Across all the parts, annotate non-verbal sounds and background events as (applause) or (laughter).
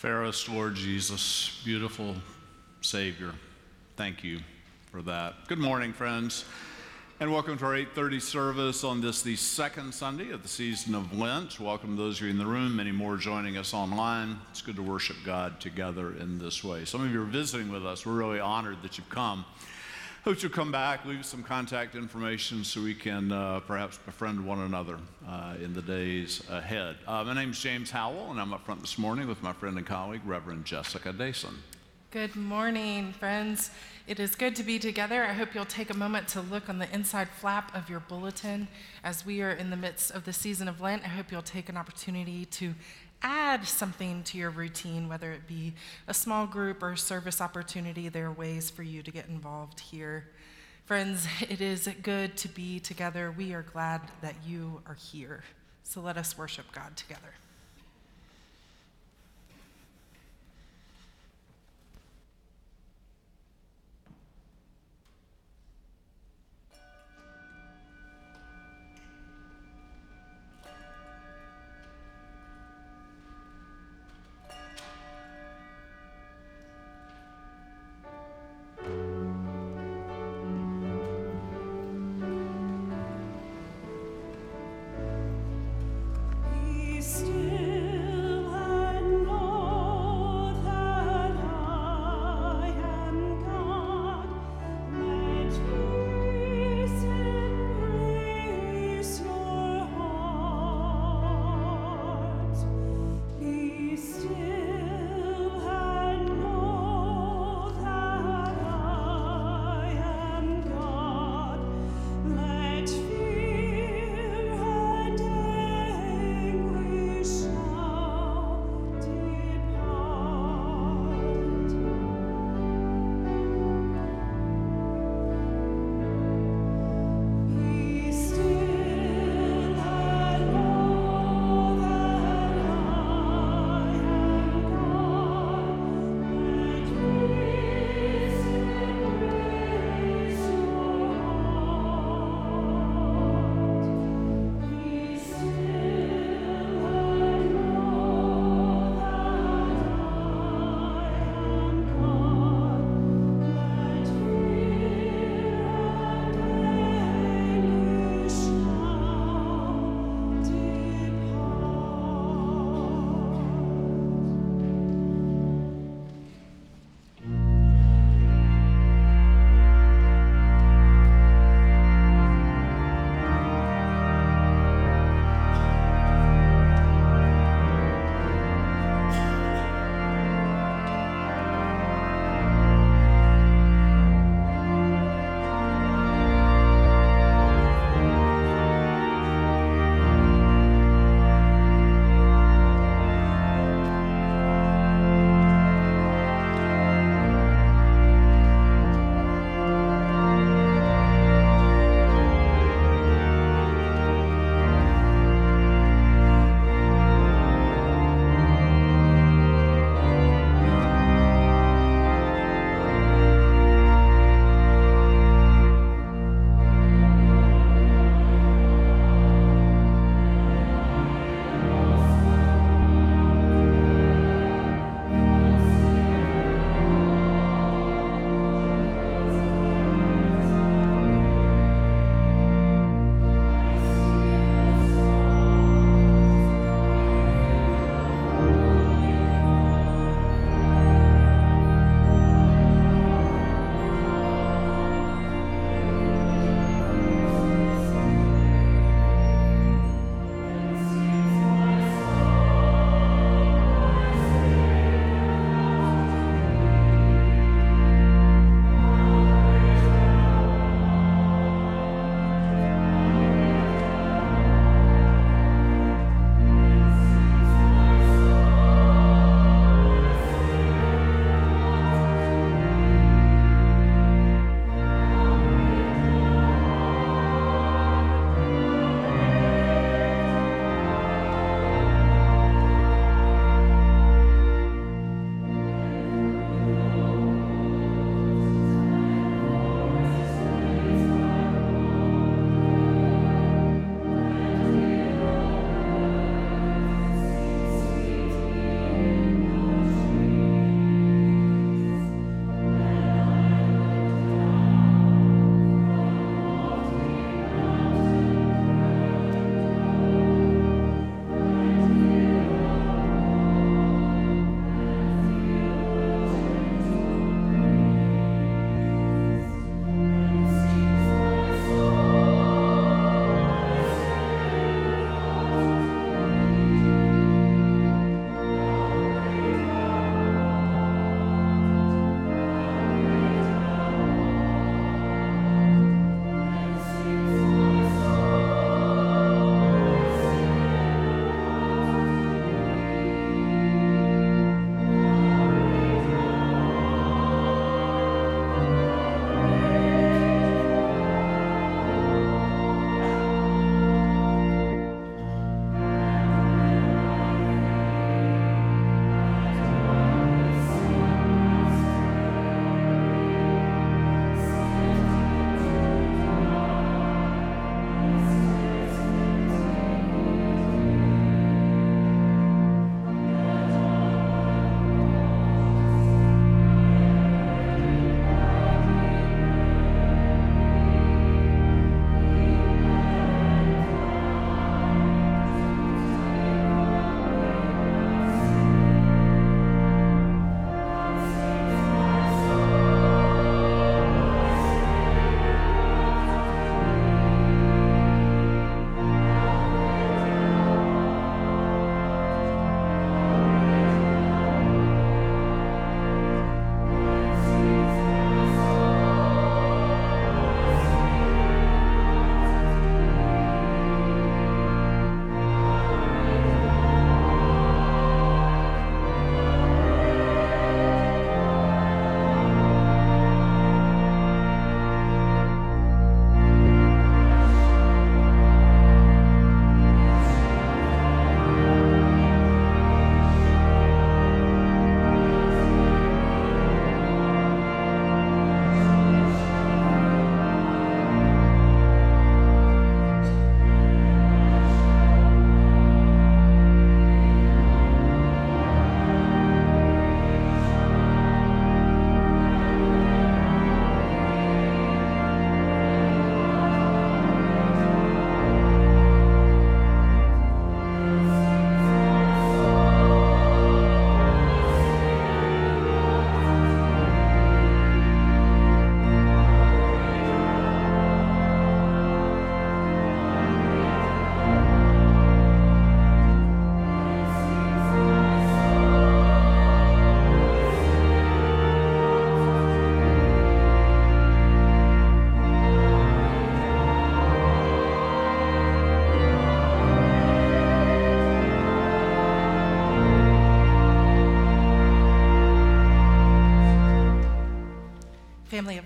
Fairest Lord Jesus, beautiful Savior, thank you for that. Good morning, friends, and welcome to our 8:30 service on this, the second Sunday of the season of Lent. Welcome those of you in the room, many more joining us online. It's good to worship God together in this way. Some of you are visiting with us. We're really honored that you've come. Hope you'll come back, leave some contact information so we can uh, perhaps befriend one another in the days ahead. Uh, my name is James Howell, and I'm up front this morning with my friend and colleague, Reverend Jessica Dason. Good morning, friends. It is good to be together. I hope you'll take a moment to look on the inside flap of your bulletin as we are in the midst of the season of Lent. I hope you'll take an opportunity to add something to your routine, whether it be a small group or service opportunity, there are ways for you to get involved here. Friends, it is good to be together. We are glad that you are here. So let us worship God together.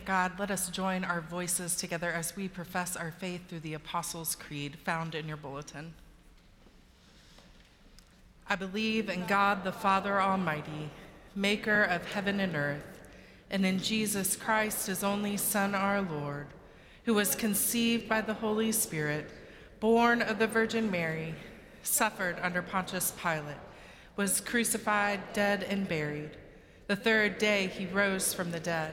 God, let us join our voices together as we profess our faith through the Apostles' Creed found in your bulletin. I believe in God the Father Almighty, maker of heaven and earth, and in Jesus Christ, his only Son, our Lord, who was conceived by the Holy Spirit, born of the Virgin Mary, suffered under Pontius Pilate, was crucified, dead, and buried. The third day he rose from the dead.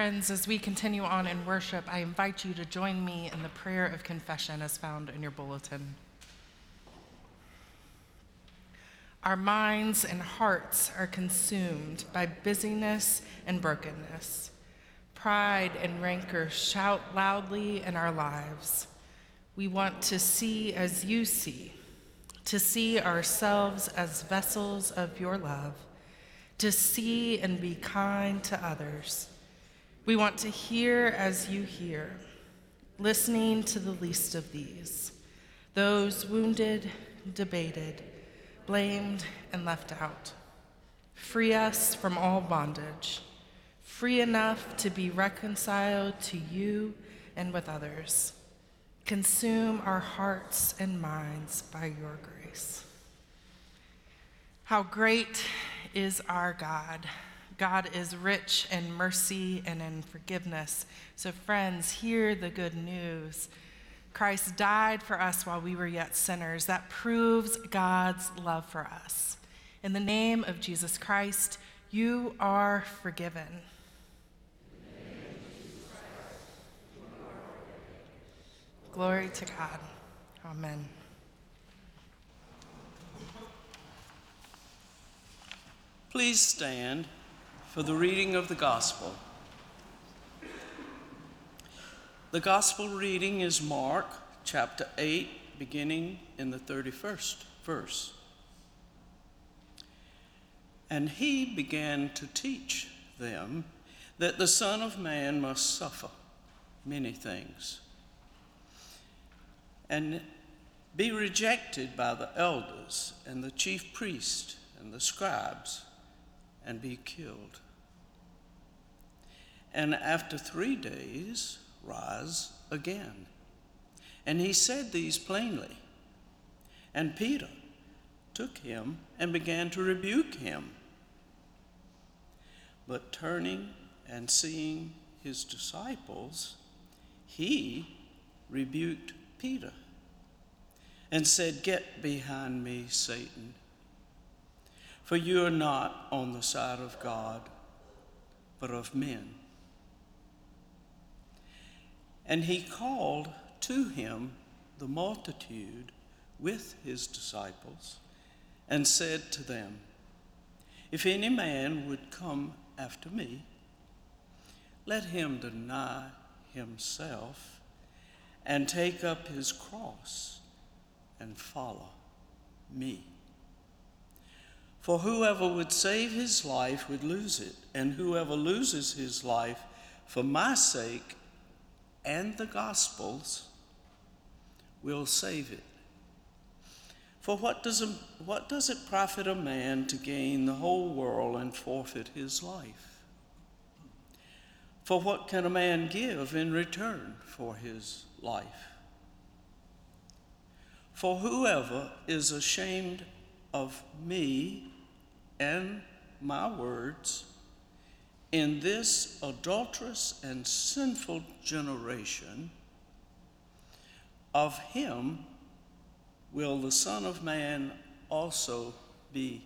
Friends, as we continue on in worship, I invite you to join me in the prayer of confession as found in your bulletin. Our minds and hearts are consumed by busyness and brokenness. Pride and rancor shout loudly in our lives. We want to see as you see, to see ourselves as vessels of your love, to see and be kind to others we want to hear as you hear, listening to the least of these, those wounded, debated, blamed, and left out. Free us from all bondage, free enough to be reconciled to you and with others. Consume our hearts and minds by your grace. How great is our God! God is rich in mercy and in forgiveness. So, friends, hear the good news. Christ died for us while we were yet sinners. That proves God's love for us. In the name of Jesus Christ, you are forgiven. Glory to God. Amen. Please stand for the reading of the Gospel. The Gospel reading is Mark chapter 8, beginning in the 31st verse. And he began to teach them that the Son of Man must suffer many things and be rejected by the elders and the chief priests and the scribes and be killed. And after three days, rise again. And he said these plainly. And Peter took him and began to rebuke him. But turning and seeing his disciples, he rebuked Peter and said, Get behind me, Satan for you are not on the side of God, but of men. And he called to him the multitude with his disciples and said to them, If any man would come after me, let him deny himself and take up his cross and follow me. For whoever would save his life would lose it, and whoever loses his life for my sake and the gospel's will save it. For what does, a, what does it profit a man to gain the whole world and forfeit his life? For what can a man give in return for his life? For whoever is ashamed of me and my words in this adulterous and sinful generation, of him will the Son of Man also be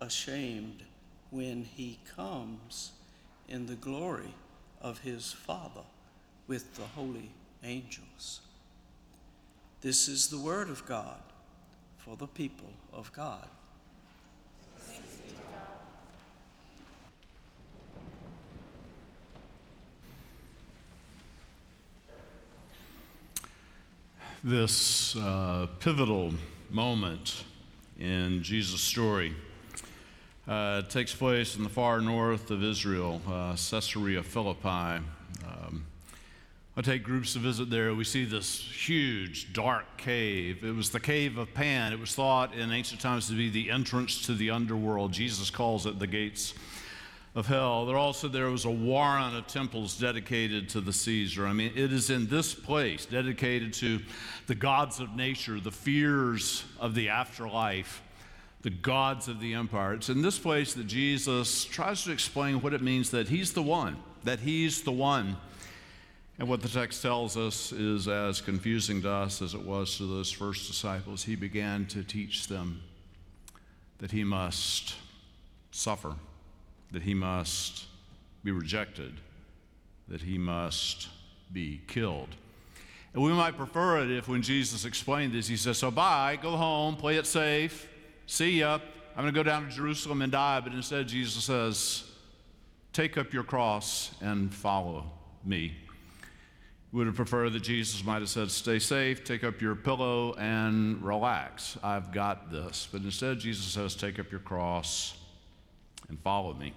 ashamed when he comes in the glory of his Father with the holy angels. This is the word of God for the people of God. This uh, pivotal moment in Jesus' story uh, takes place in the far north of Israel, uh, Caesarea Philippi. I take groups to visit there. We see this huge, dark cave. It was the cave of Pan. It was thought in ancient times to be the entrance to the underworld. Jesus calls it the gates of hell. There also there was a warren of temples dedicated to the Caesar. I mean, it is in this place dedicated to the gods of nature, the fears of the afterlife, the gods of the empire. It's in this place that Jesus tries to explain what it means that he's the one, that he's the one. And what the text tells us is as confusing to us as it was to those first disciples. He began to teach them that he must suffer that he must be rejected, that he must be killed. And we might prefer it if when Jesus explained this, he says, So bye, go home, play it safe, see ya, I'm going to go down to Jerusalem and die. But instead, Jesus says, Take up your cross and follow me. Would have preferred that Jesus might have said, Stay safe, take up your pillow, and relax. I've got this. But instead, Jesus says, Take up your cross and follow me.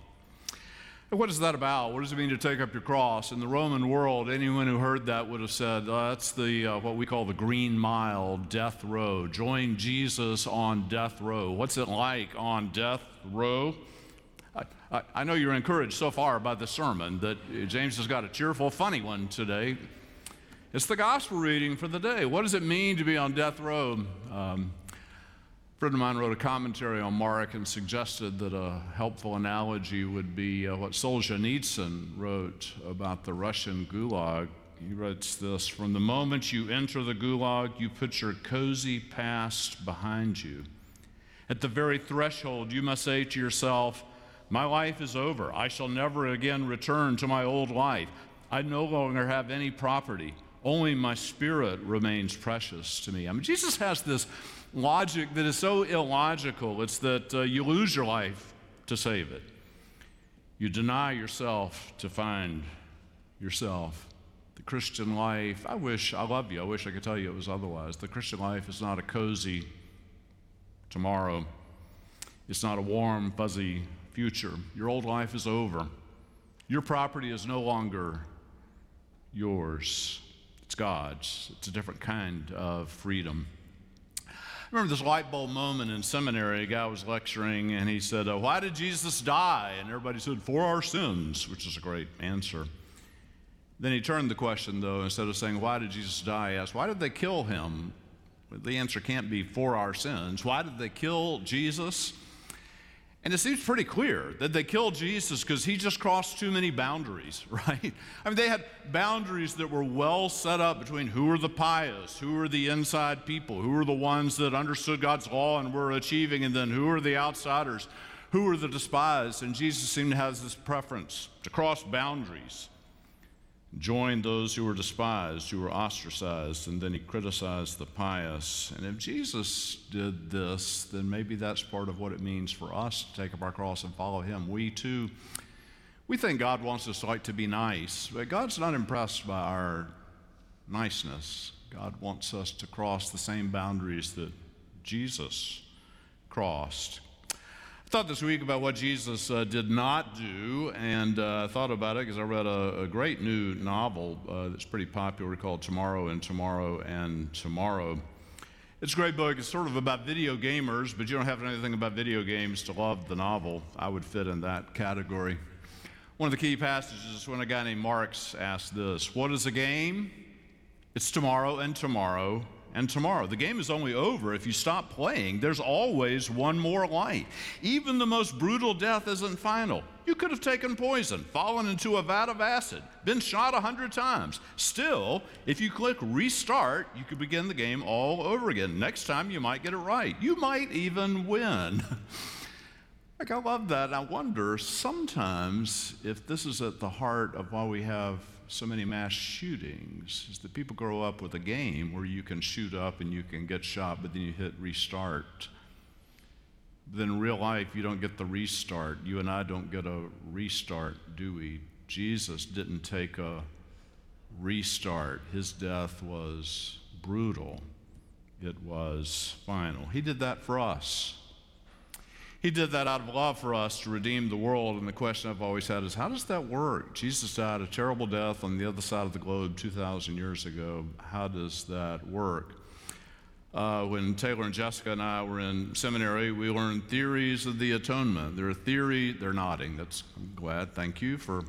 What is that about? What does it mean to take up your cross? In the Roman world, anyone who heard that would have said, oh, that's the, uh, what we call the green mile, death row. Join Jesus on death row. What's it like on death row? I, I know you're encouraged so far by the sermon that James has got a cheerful, funny one today. It's the gospel reading for the day. What does it mean to be on death row? Um, a friend of mine wrote a commentary on Mark and suggested that a helpful analogy would be uh, what Solzhenitsyn wrote about the Russian gulag. He writes this From the moment you enter the gulag, you put your cozy past behind you. At the very threshold, you must say to yourself, My life is over. I shall never again return to my old life. I no longer have any property. Only my spirit remains precious to me. I mean, Jesus has this logic that is so illogical. It's that uh, you lose your life to save it. You deny yourself to find yourself. The Christian life, I wish, I love you. I wish I could tell you it was otherwise. The Christian life is not a cozy tomorrow, it's not a warm, fuzzy future. Your old life is over. Your property is no longer yours, it's God's. It's a different kind of freedom. I remember this light bulb moment in seminary. A guy was lecturing and he said, uh, Why did Jesus die? And everybody said, For our sins, which is a great answer. Then he turned the question, though, instead of saying, Why did Jesus die? He asked, Why did they kill him? The answer can't be for our sins. Why did they kill Jesus? And it seems pretty clear that they killed Jesus because he just crossed too many boundaries, (laughs) right? I mean, they had boundaries that were well set up between who were the pious, who were the inside people, who were the ones that understood God's law and were achieving, and then who were the outsiders, who were the despised. And Jesus seemed to have this preference to cross boundaries joined those who were despised, who were ostracized, and then he criticized the pious. And if Jesus did this, then maybe that's part of what it means for us to take up our cross and follow him. We too, we think God wants us like to be nice, but God's not impressed by our niceness. God wants us to cross the same boundaries that Jesus crossed. I thought this week about what Jesus uh, did not do, and uh, thought about it because I read a, a, great new novel uh, that's pretty popular called Tomorrow and Tomorrow and Tomorrow. It's a great book. It's sort of about video gamers, but you don't have anything about video games to love the novel. I would fit in that category. One of the key passages is when a guy named Marx asked this What is a game? It's tomorrow and tomorrow and tomorrow. The game is only over if you stop playing. There's always one more light. Even the most brutal death isn't final. You could have taken poison, fallen into a vat of acid, been shot a hundred times. Still, if you click restart, you could begin the game all over again. Next time, you might get it right. You might even win. (laughs) like, I love that. I wonder sometimes if this is at the heart of why we have so many mass shootings is that people grow up with a game where you can shoot up and you can get shot, but then you hit restart. Then in real life, you don't get the restart. You and I don't get a restart, do we? Jesus didn't take a restart. His death was brutal, it was final. He did that for us. He did that out of love for us to redeem the world. And the question I've always had is how does that work? Jesus died a terrible death on the other side of the globe 2,000 years ago. How does that work? Uh, when Taylor and Jessica and I were in seminary, we learned theories of the atonement. They're theory, they're nodding. That's I'm glad. Thank you for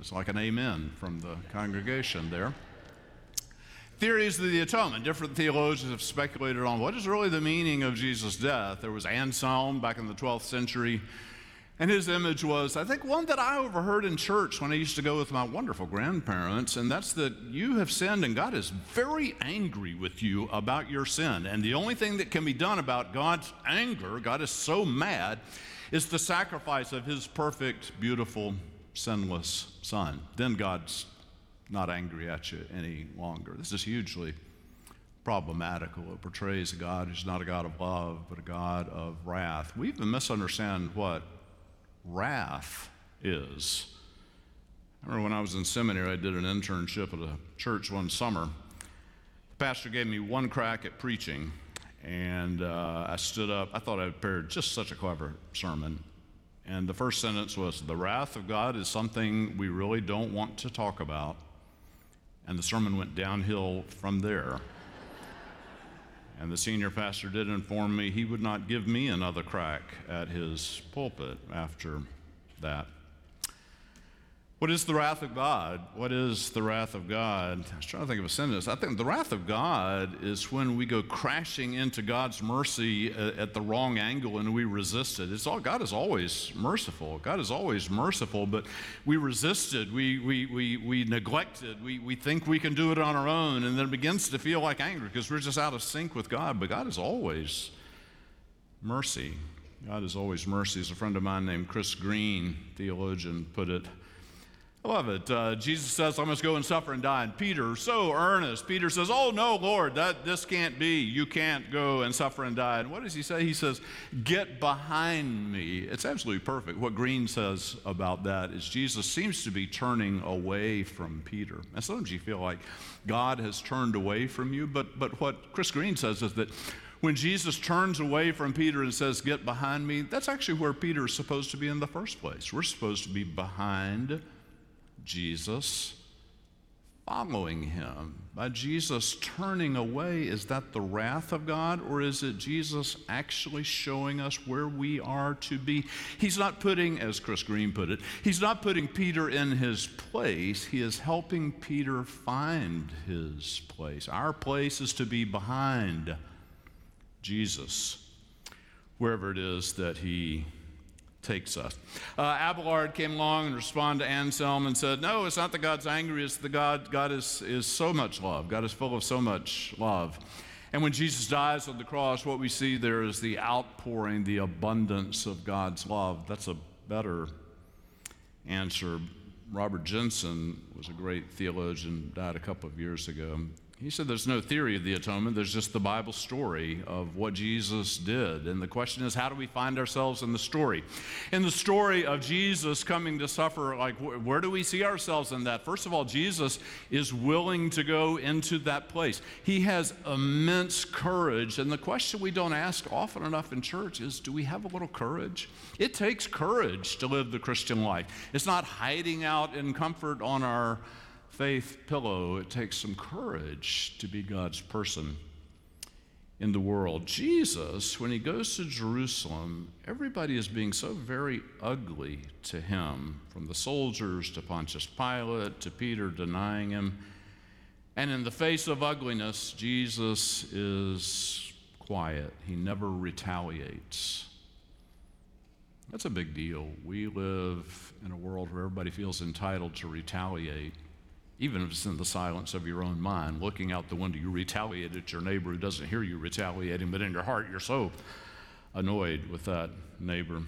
it's like an amen from the congregation there theories of the atonement. Different theologians have speculated on what is really the meaning of Jesus' death. There was Anselm back in the 12th century, and his image was, I think, one that I overheard in church when I used to go with my wonderful grandparents, and that's that you have sinned and God is very angry with you about your sin. And the only thing that can be done about God's anger, God is so mad, is the sacrifice of his perfect, beautiful, sinless son. Then God's not angry at you any longer. This is hugely problematical. It portrays a God who's not a God of love, but a God of wrath. We even misunderstand what wrath is. I remember when I was in seminary, I did an internship at a church one summer. The pastor gave me one crack at preaching, and uh, I stood up. I thought I prepared just such a clever sermon. And the first sentence was The wrath of God is something we really don't want to talk about and the sermon went downhill from there. And the senior pastor did inform me he would not give me another crack at his pulpit after that. What is the wrath of God? What is the wrath of God? I was trying to think of a sentence. I think the wrath of God is when we go crashing into God's mercy uh, at the wrong angle and we resist it. It's all God is always merciful. God is always merciful, but we resisted, we we we we neglected, we we think we can do it on our own, and then it begins to feel like anger because we're just out of sync with God. But God is always mercy. God is always mercy. As a friend of mine named Chris Green, theologian, put it. I love it. Uh, Jesus says, I must go and suffer and die. And Peter, so earnest, Peter says, Oh, no, Lord, that, this can't be. You can't go and suffer and die. And what does he say? He says, Get behind me. It's absolutely perfect. What Green says about that is Jesus seems to be turning away from Peter. And sometimes you feel like God has turned away from you. But, but what Chris Green says is that when Jesus turns away from Peter and says, Get behind me, that's actually where Peter is supposed to be in the first place. We're supposed to be behind Jesus following him, by Jesus turning away, is that the wrath of God or is it Jesus actually showing us where we are to be? He's not putting, as Chris Green put it, he's not putting Peter in his place. He is helping Peter find his place. Our place is to be behind Jesus, wherever it is that he takes us. Uh, Abelard came along and responded to Anselm and said, No, it's not that God's angry, it's the God, God is, is so much love. God is full of so much love. And when Jesus dies on the cross, what we see there is the outpouring, the abundance of God's love. That's a better answer. Robert Jenson was a great theologian, died a couple of years ago. He said there's no theory of the atonement, there's just the Bible story of what Jesus did. And the question is, how do we find ourselves in the story? In the story of Jesus coming to suffer, like, where do we see ourselves in that? First of all, Jesus is willing to go into that place. He has immense courage. And the question we don't ask often enough in church is, do we have a little courage? It takes courage to live the Christian life. It's not hiding out in comfort on our faith pillow, it takes some courage to be God's person in the world. Jesus, when he goes to Jerusalem, everybody is being so very ugly to him, from the soldiers to Pontius Pilate to Peter denying him. And in the face of ugliness, Jesus is quiet. He never retaliates. That's a big deal. We live in a world where everybody feels entitled to retaliate even if it's in the silence of your own mind. Looking out the window, you retaliate at your neighbor who doesn't hear you retaliating, but in your heart, you're so annoyed with that neighbor.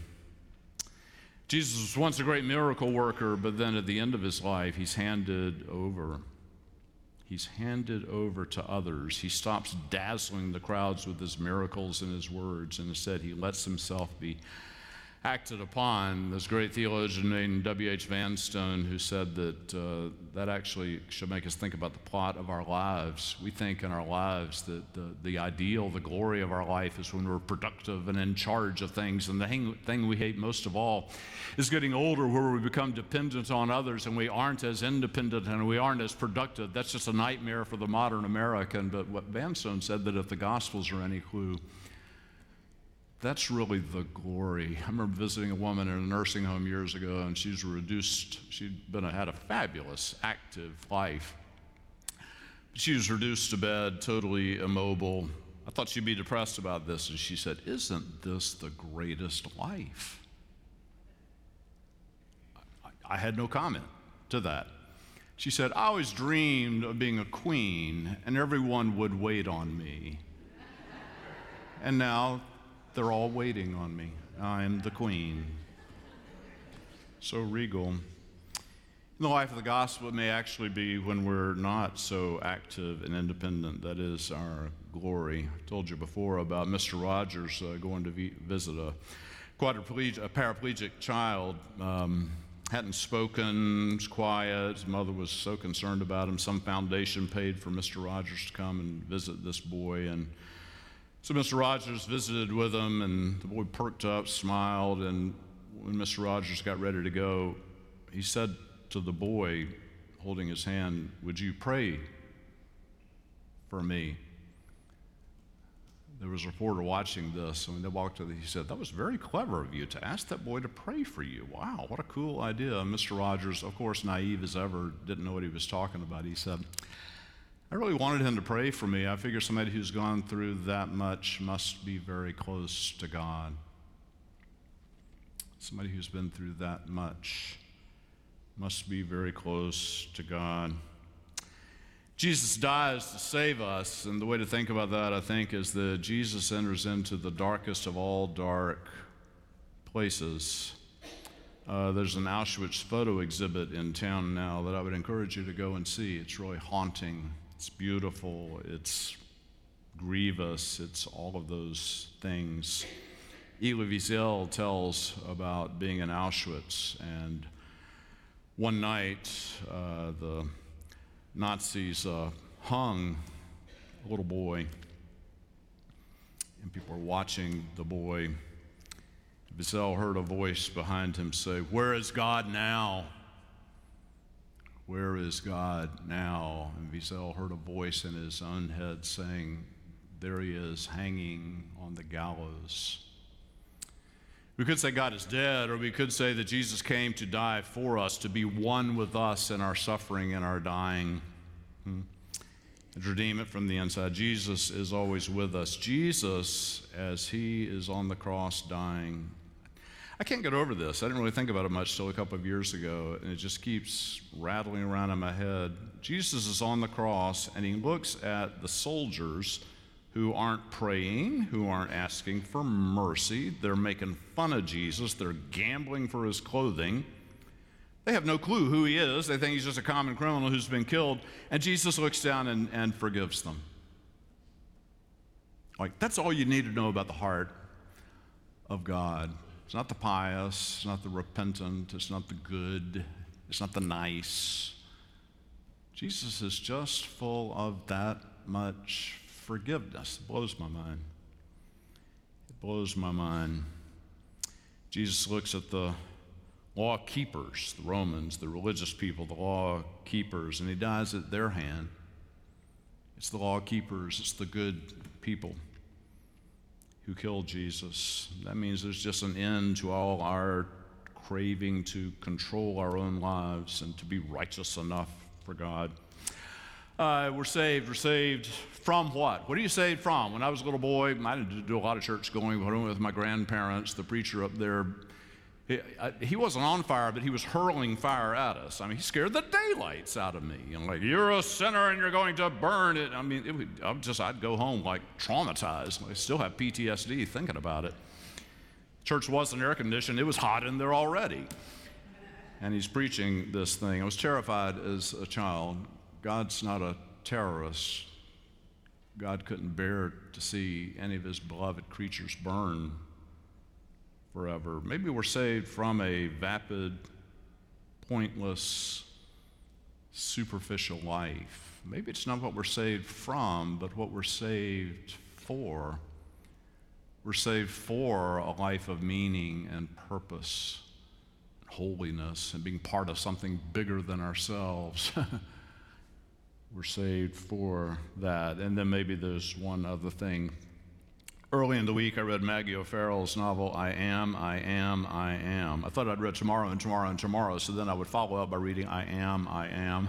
Jesus was once a great miracle worker, but then at the end of his life, he's handed over. He's handed over to others. He stops dazzling the crowds with his miracles and his words, and instead, he lets himself be acted upon. This great theologian named W.H. Vanstone, who said that uh, that actually should make us think about the plot of our lives. We think in our lives that the, the ideal, the glory of our life is when we're productive and in charge of things. And the thing, thing we hate most of all is getting older, where we become dependent on others and we aren't as independent and we aren't as productive. That's just a nightmare for the modern American. But what Vanstone said that if the Gospels are any clue, that's really the glory. I remember visiting a woman in a nursing home years ago, and she's reduced, she'd been, had a fabulous, active life. She was reduced to bed, totally immobile. I thought she'd be depressed about this, and she said, Isn't this the greatest life? I, I had no comment to that. She said, I always dreamed of being a queen, and everyone would wait on me. and now they're all waiting on me. I'm the queen. So regal. In the life of the gospel, it may actually be when we're not so active and independent. That is our glory. I told you before about Mr. Rogers uh, going to v- visit a quadriplegic, a paraplegic child. Um, hadn't spoken, was quiet. His mother was so concerned about him. Some foundation paid for Mr. Rogers to come and visit this boy, and so Mr. Rogers visited with him, and the boy perked up, smiled, and when Mr. Rogers got ready to go, he said to the boy, holding his hand, Would you pray for me? There was a reporter watching this, and when they walked to he said, That was very clever of you to ask that boy to pray for you. Wow, what a cool idea. Mr. Rogers, of course, naive as ever, didn't know what he was talking about. He said, I really wanted him to pray for me. I figure somebody who's gone through that much must be very close to God. Somebody who's been through that much must be very close to God. Jesus dies to save us, and the way to think about that, I think, is that Jesus enters into the darkest of all dark places. Uh, there's an Auschwitz photo exhibit in town now that I would encourage you to go and see. It's really haunting. It's beautiful, it's grievous, it's all of those things. Elie Wiesel tells about being in Auschwitz, and one night uh, the Nazis uh, hung a little boy, and people were watching the boy. Wiesel heard a voice behind him say, Where is God now? Where is God now? And Wiesel heard a voice in his own head saying, There he is, hanging on the gallows. We could say God is dead, or we could say that Jesus came to die for us, to be one with us in our suffering and our dying. Hmm. To redeem it from the inside. Jesus is always with us. Jesus, as he is on the cross dying, I can't get over this. I didn't really think about it much till a couple of years ago, and it just keeps rattling around in my head. Jesus is on the cross, and he looks at the soldiers who aren't praying, who aren't asking for mercy. They're making fun of Jesus, they're gambling for his clothing. They have no clue who he is. They think he's just a common criminal who's been killed. And Jesus looks down and, and forgives them. Like, that's all you need to know about the heart of God. It's not the pious, it's not the repentant, it's not the good, it's not the nice. Jesus is just full of that much forgiveness. It blows my mind. It blows my mind. Jesus looks at the law keepers, the Romans, the religious people, the law keepers, and he dies at their hand. It's the law keepers, it's the good people who killed Jesus. That means there's just an end to all our craving to control our own lives and to be righteous enough for God. Uh, we're saved. We're saved from what? What are you saved from? When I was a little boy, I didn't do a lot of church going, I went with my grandparents. The preacher up there, he, I, he, wasn't on fire, but he was hurling fire at us. I mean, he scared the daylights out of me. Know, like, you're a sinner and you're going to burn it. I mean, it would, I'm just, I'd go home like traumatized. I still have PTSD thinking about it. Church wasn't air conditioned, it was hot in there already. And he's preaching this thing. I was terrified as a child. God's not a terrorist. God couldn't bear to see any of his beloved creatures burn forever. Maybe we're saved from a vapid, pointless, superficial life. Maybe it's not what we're saved from, but what we're saved for. We're saved for a life of meaning and purpose, and holiness, and being part of something bigger than ourselves. (laughs) We're saved for that. And then maybe there's one other thing. Early in the week, I read Maggie O'Farrell's novel, I Am, I Am, I Am. I thought I'd read tomorrow and tomorrow and tomorrow, so then I would follow up by reading I Am, I Am.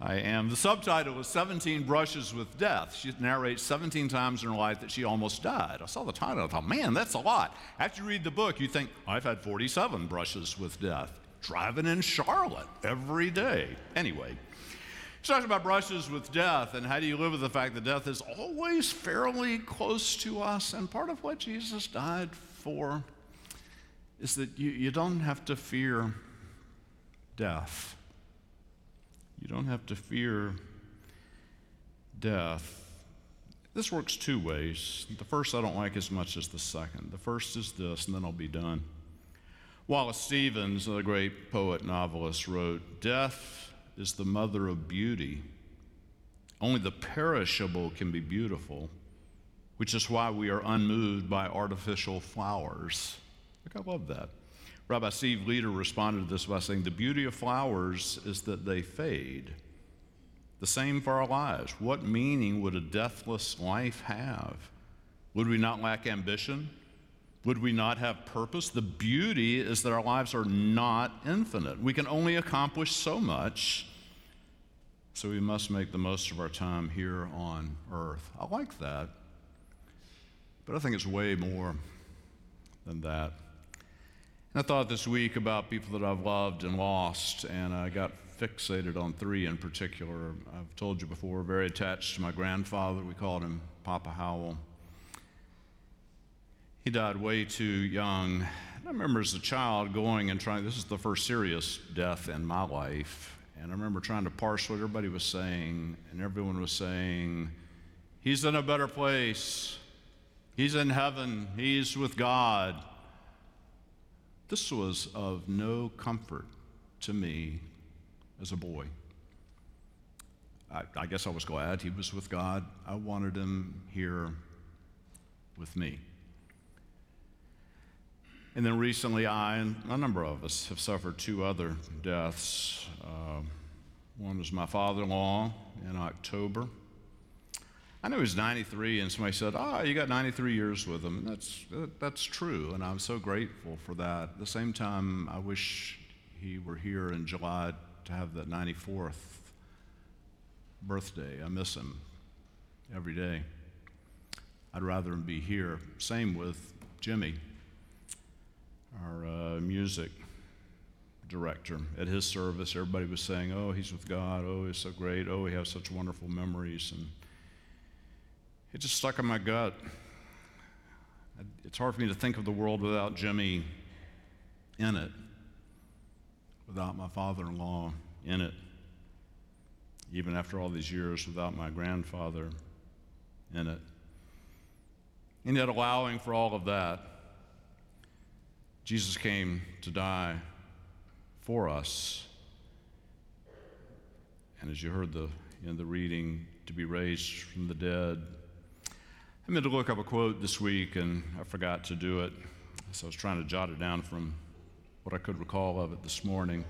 I am. The subtitle was 17 Brushes with Death. She narrates 17 times in her life that she almost died. I saw the title, I thought, man, that's a lot. After you read the book, you think, I've had 47 brushes with death. Driving in Charlotte every day. Anyway, she talks about brushes with death and how do you live with the fact that death is always fairly close to us. And part of what Jesus died for is that you, you don't have to fear death. You don't have to fear death. This works two ways. The first I don't like as much as the second. The first is this, and then I'll be done. Wallace Stevens, the great poet novelist, wrote Death is the mother of beauty. Only the perishable can be beautiful, which is why we are unmoved by artificial flowers. Look, I love that. Rabbi Steve Leder responded to this by saying, The beauty of flowers is that they fade. The same for our lives. What meaning would a deathless life have? Would we not lack ambition? Would we not have purpose? The beauty is that our lives are not infinite. We can only accomplish so much, so we must make the most of our time here on earth. I like that, but I think it's way more than that. And I thought this week about people that I've loved and lost, and I got fixated on three in particular. I've told you before, very attached to my grandfather. We called him Papa Howell. He died way too young. I remember as a child going and trying, this is the first serious death in my life. And I remember trying to parse what everybody was saying, and everyone was saying, He's in a better place. He's in heaven. He's with God. This was of no comfort to me as a boy. I, I guess I was glad he was with God. I wanted him here with me. And then recently, I and a number of us have suffered two other deaths. Uh, one was my father in law in October. I knew he was 93, and somebody said, Oh, you got 93 years with him. And that's, that's true, and I'm so grateful for that. At the same time, I wish he were here in July to have that 94th birthday. I miss him every day. I'd rather him be here. Same with Jimmy our uh, music director. At his service, everybody was saying, Oh, he's with God. Oh, he's so great. Oh, he has such wonderful memories. And it just stuck in my gut. It's hard for me to think of the world without Jimmy in it, without my father in law in it, even after all these years, without my grandfather in it. And yet, allowing for all of that, Jesus came to die for us. And as you heard the, in the reading, to be raised from the dead. I meant to look up a quote this week and I forgot to do it. So I was trying to jot it down from what I could recall of it this morning.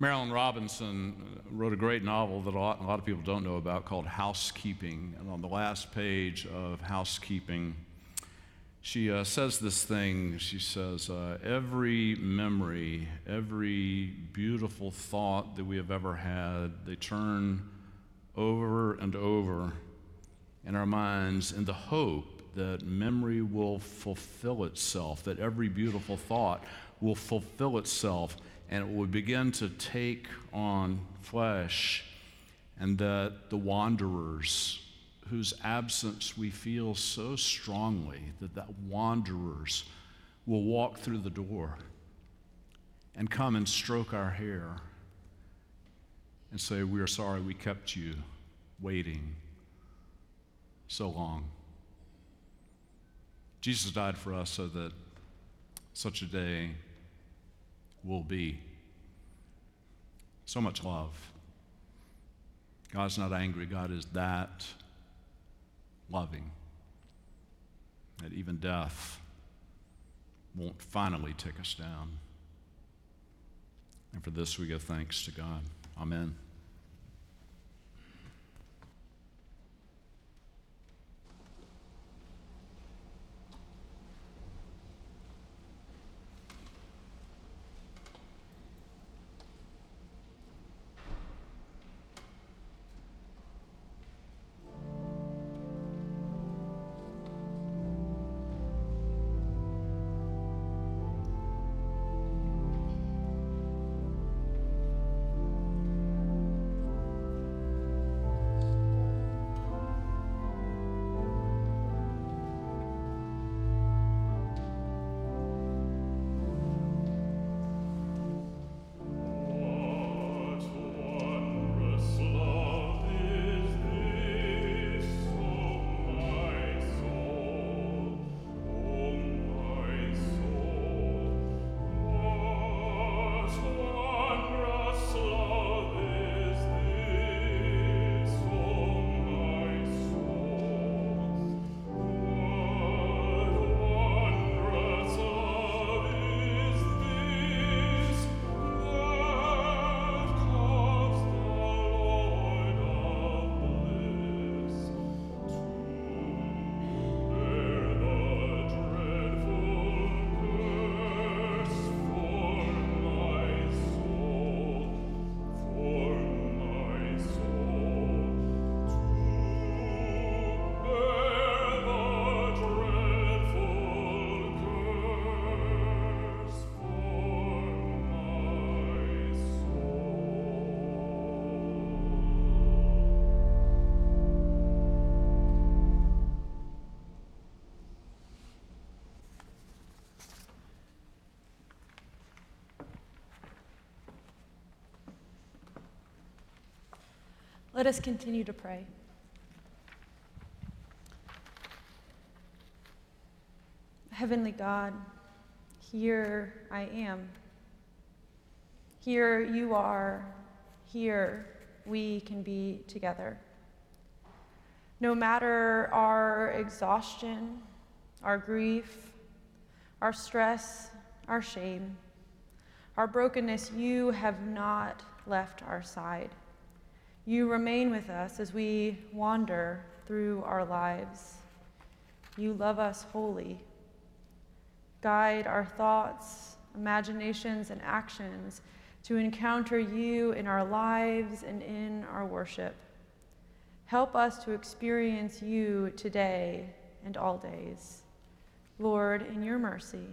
Marilynne Robinson wrote a great novel that a lot, a lot of people don't know about called Housekeeping. And on the last page of Housekeeping, she uh, says this thing. She says, uh, Every memory, every beautiful thought that we have ever had, they turn over and over in our minds in the hope that memory will fulfill itself, that every beautiful thought will fulfill itself, and it will begin to take on flesh, and that the wanderers, whose absence we feel so strongly that that wanderers will walk through the door and come and stroke our hair and say, We are sorry we kept you waiting so long. Jesus died for us so that such a day will be. So much love. God's not angry, God is that loving that even death won't finally take us down. And for this we give thanks to God. Amen. Let us continue to pray. Heavenly God, here I am. Here you are. Here we can be together. No matter our exhaustion, our grief, our stress, our shame, our brokenness, you have not left our side. You remain with us as we wander through our lives. You love us wholly. Guide our thoughts, imaginations, and actions to encounter you in our lives and in our worship. Help us to experience you today and all days. Lord, in your mercy.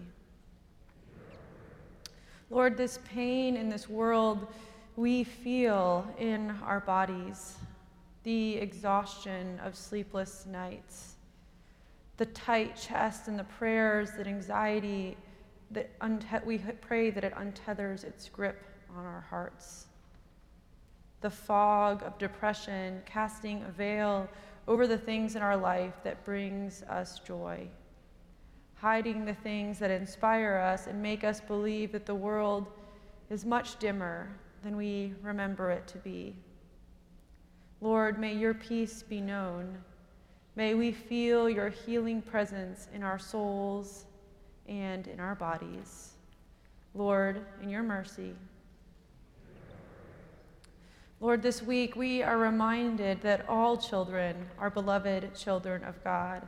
Lord, this pain in this world we feel in our bodies the exhaustion of sleepless nights, the tight chest and the prayers that anxiety that unt- we pray that it untethers its grip on our hearts. The fog of depression casting a veil over the things in our life that brings us joy, hiding the things that inspire us and make us believe that the world is much dimmer than we remember it to be. Lord, may your peace be known. May we feel your healing presence in our souls and in our bodies. Lord, in your mercy. Lord, this week we are reminded that all children are beloved children of God,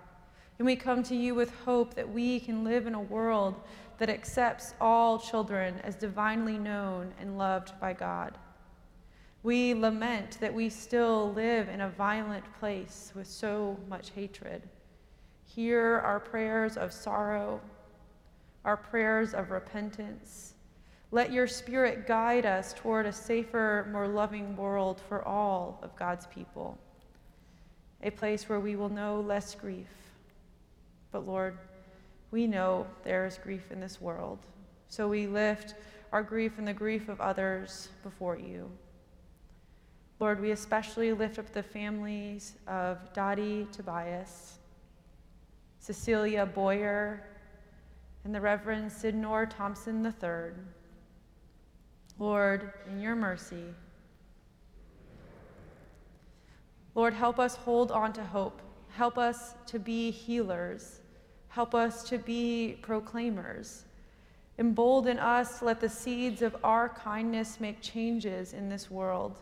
And we come to you with hope that we can live in a world that accepts all children as divinely known and loved by God. We lament that we still live in a violent place with so much hatred. Hear our prayers of sorrow, our prayers of repentance. Let your spirit guide us toward a safer, more loving world for all of God's people, a place where we will know less grief. But Lord, we know there is grief in this world, so we lift our grief and the grief of others before you. Lord, we especially lift up the families of Dottie Tobias, Cecilia Boyer, and the Reverend Sidnor Thompson III. Lord, in your mercy, Lord, help us hold on to hope. Help us to be healers. Help us to be proclaimers. Embolden us let the seeds of our kindness make changes in this world.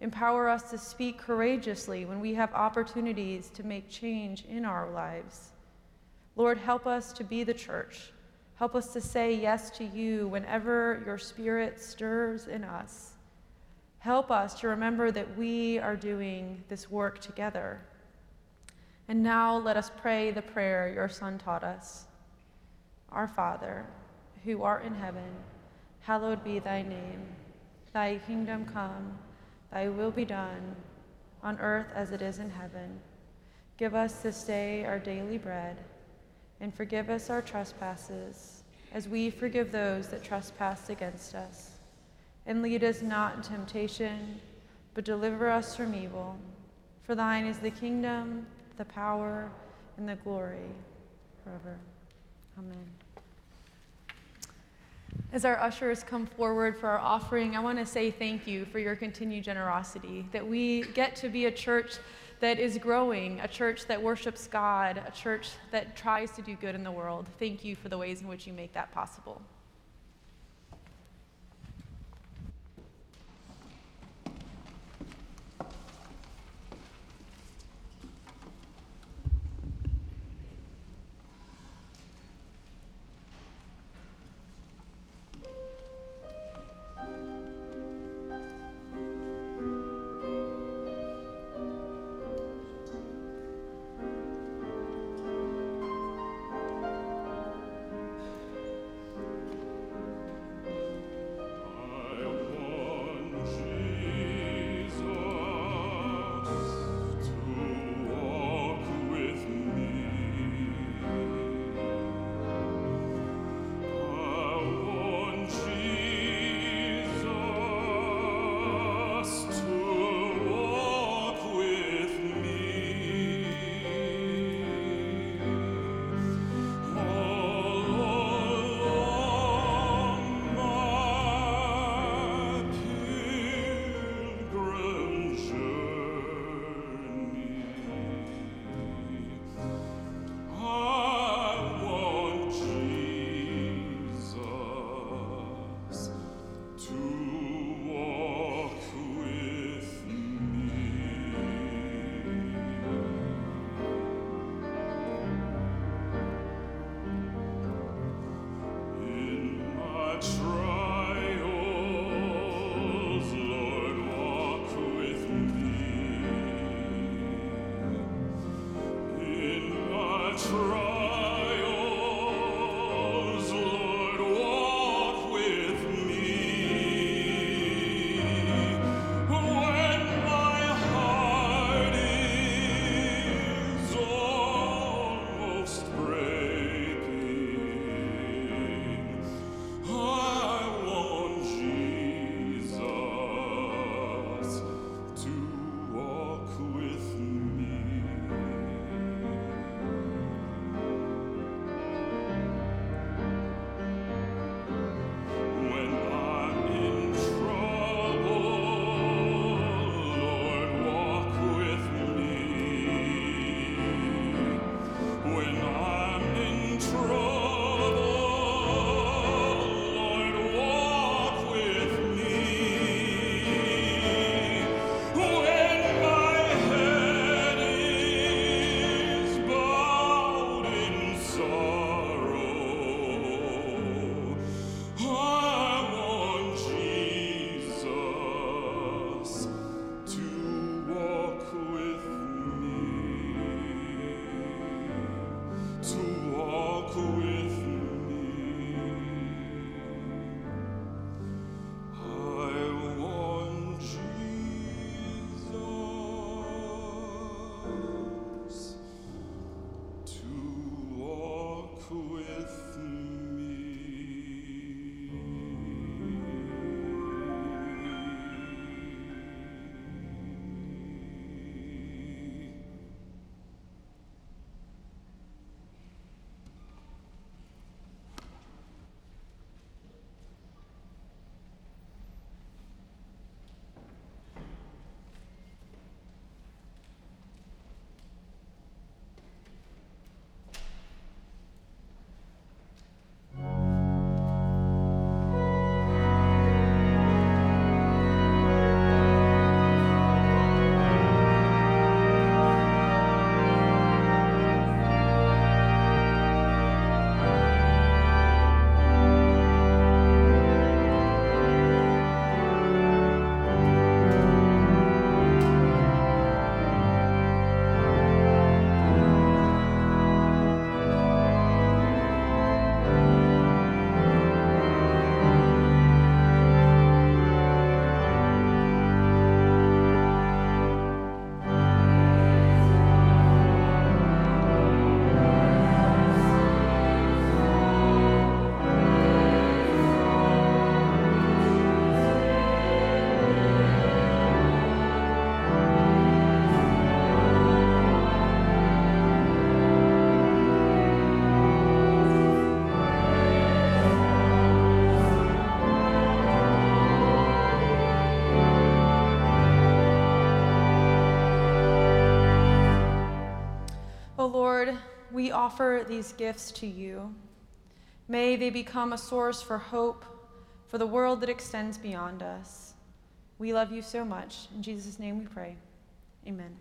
Empower us to speak courageously when we have opportunities to make change in our lives. Lord, help us to be the church. Help us to say yes to you whenever your spirit stirs in us. Help us to remember that we are doing this work together. And now let us pray the prayer your Son taught us Our Father, who art in heaven, hallowed be thy name. Thy kingdom come. Thy will be done, on earth as it is in heaven. Give us this day our daily bread, and forgive us our trespasses, as we forgive those that trespass against us. And lead us not in temptation, but deliver us from evil. For thine is the kingdom, the power, and the glory forever. Amen. As our ushers come forward for our offering, I want to say thank you for your continued generosity, that we get to be a church that is growing, a church that worships God, a church that tries to do good in the world. Thank you for the ways in which you make that possible. Lord, we offer these gifts to you. May they become a source for hope for the world that extends beyond us. We love you so much. In Jesus' name we pray. Amen.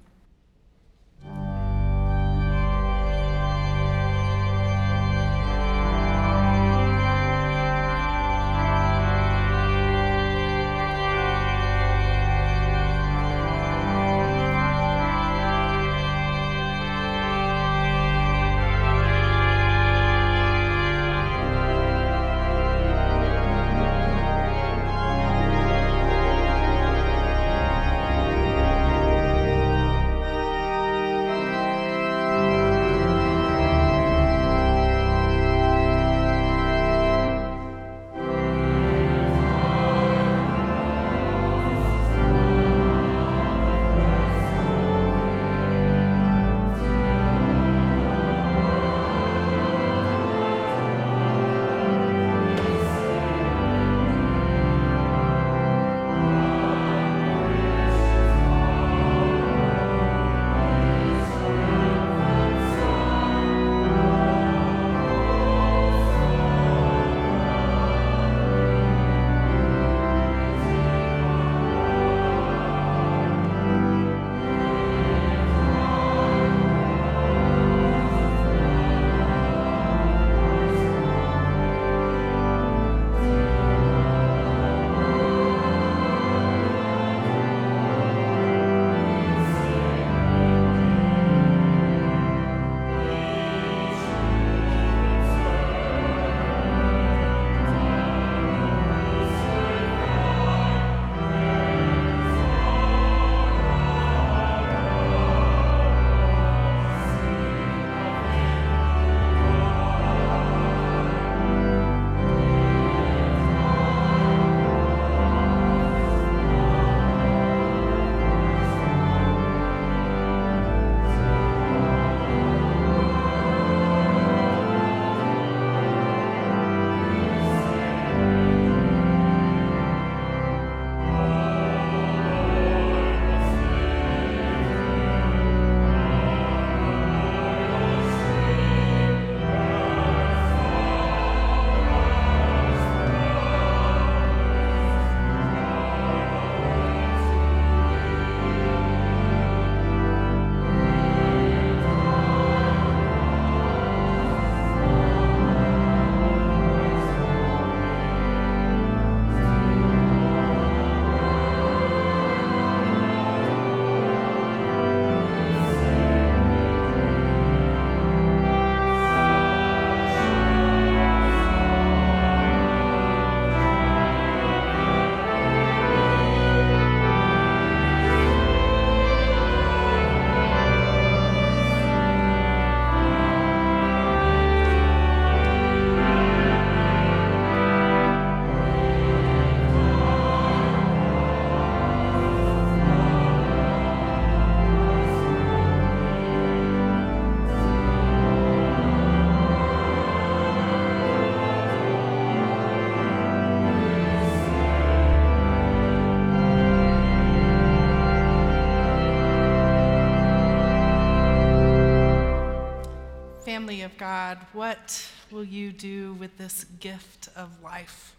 Family of God, what will you do with this gift of life?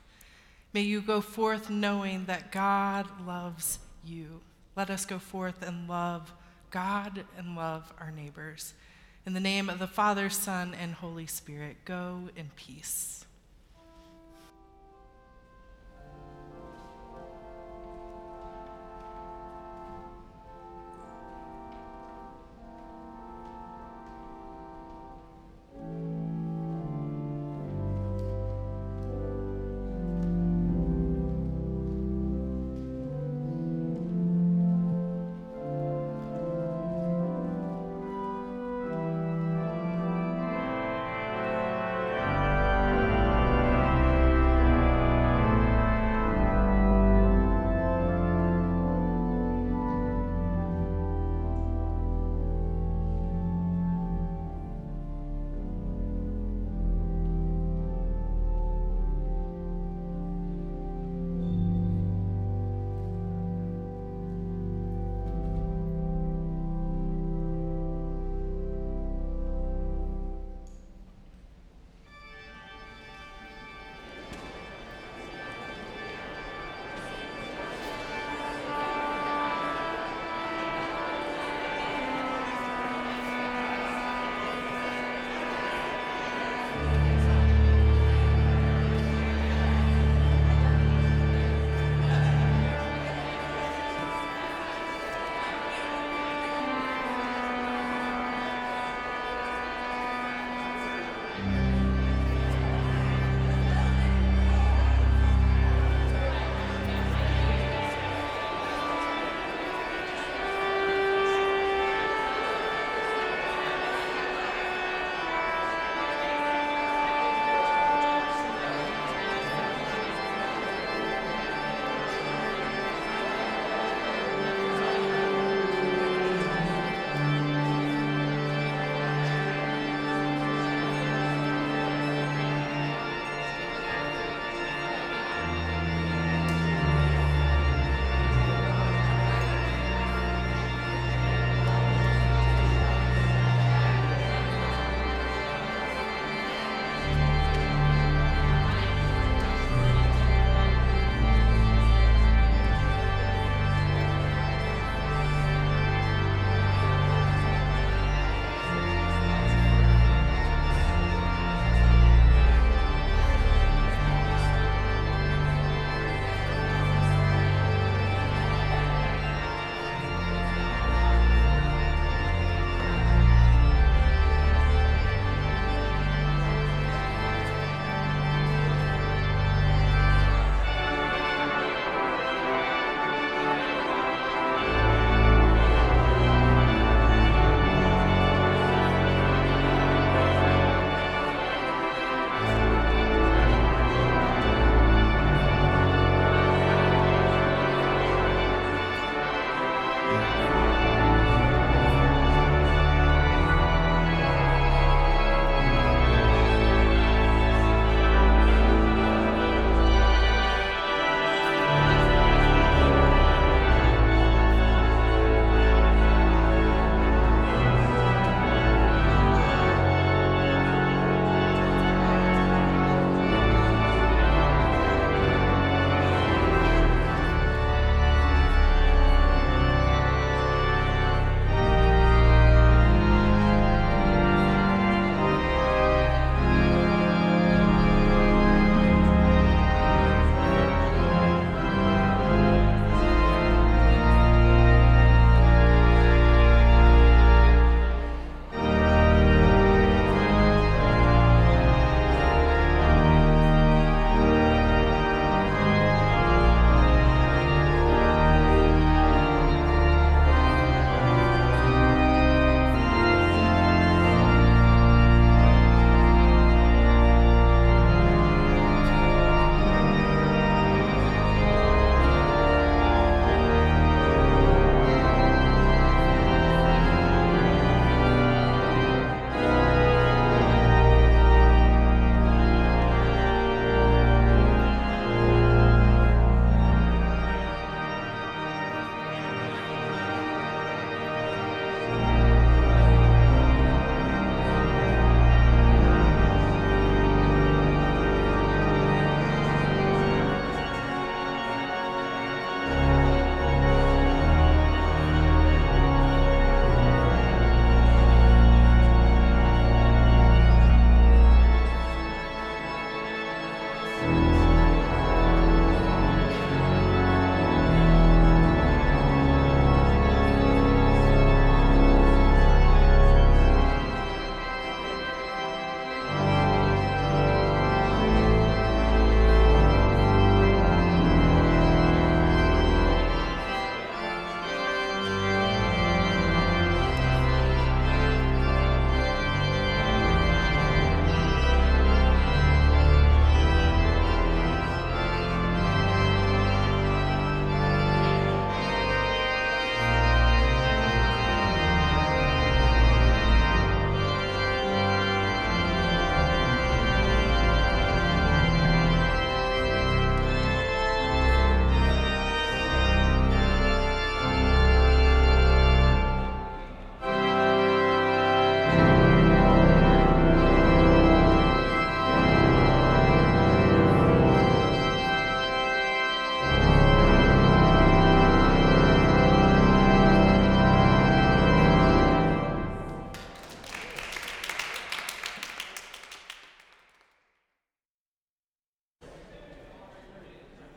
May you go forth knowing that God loves you. Let us go forth and love God and love our neighbors. In the name of the Father, Son, and Holy Spirit, go in peace.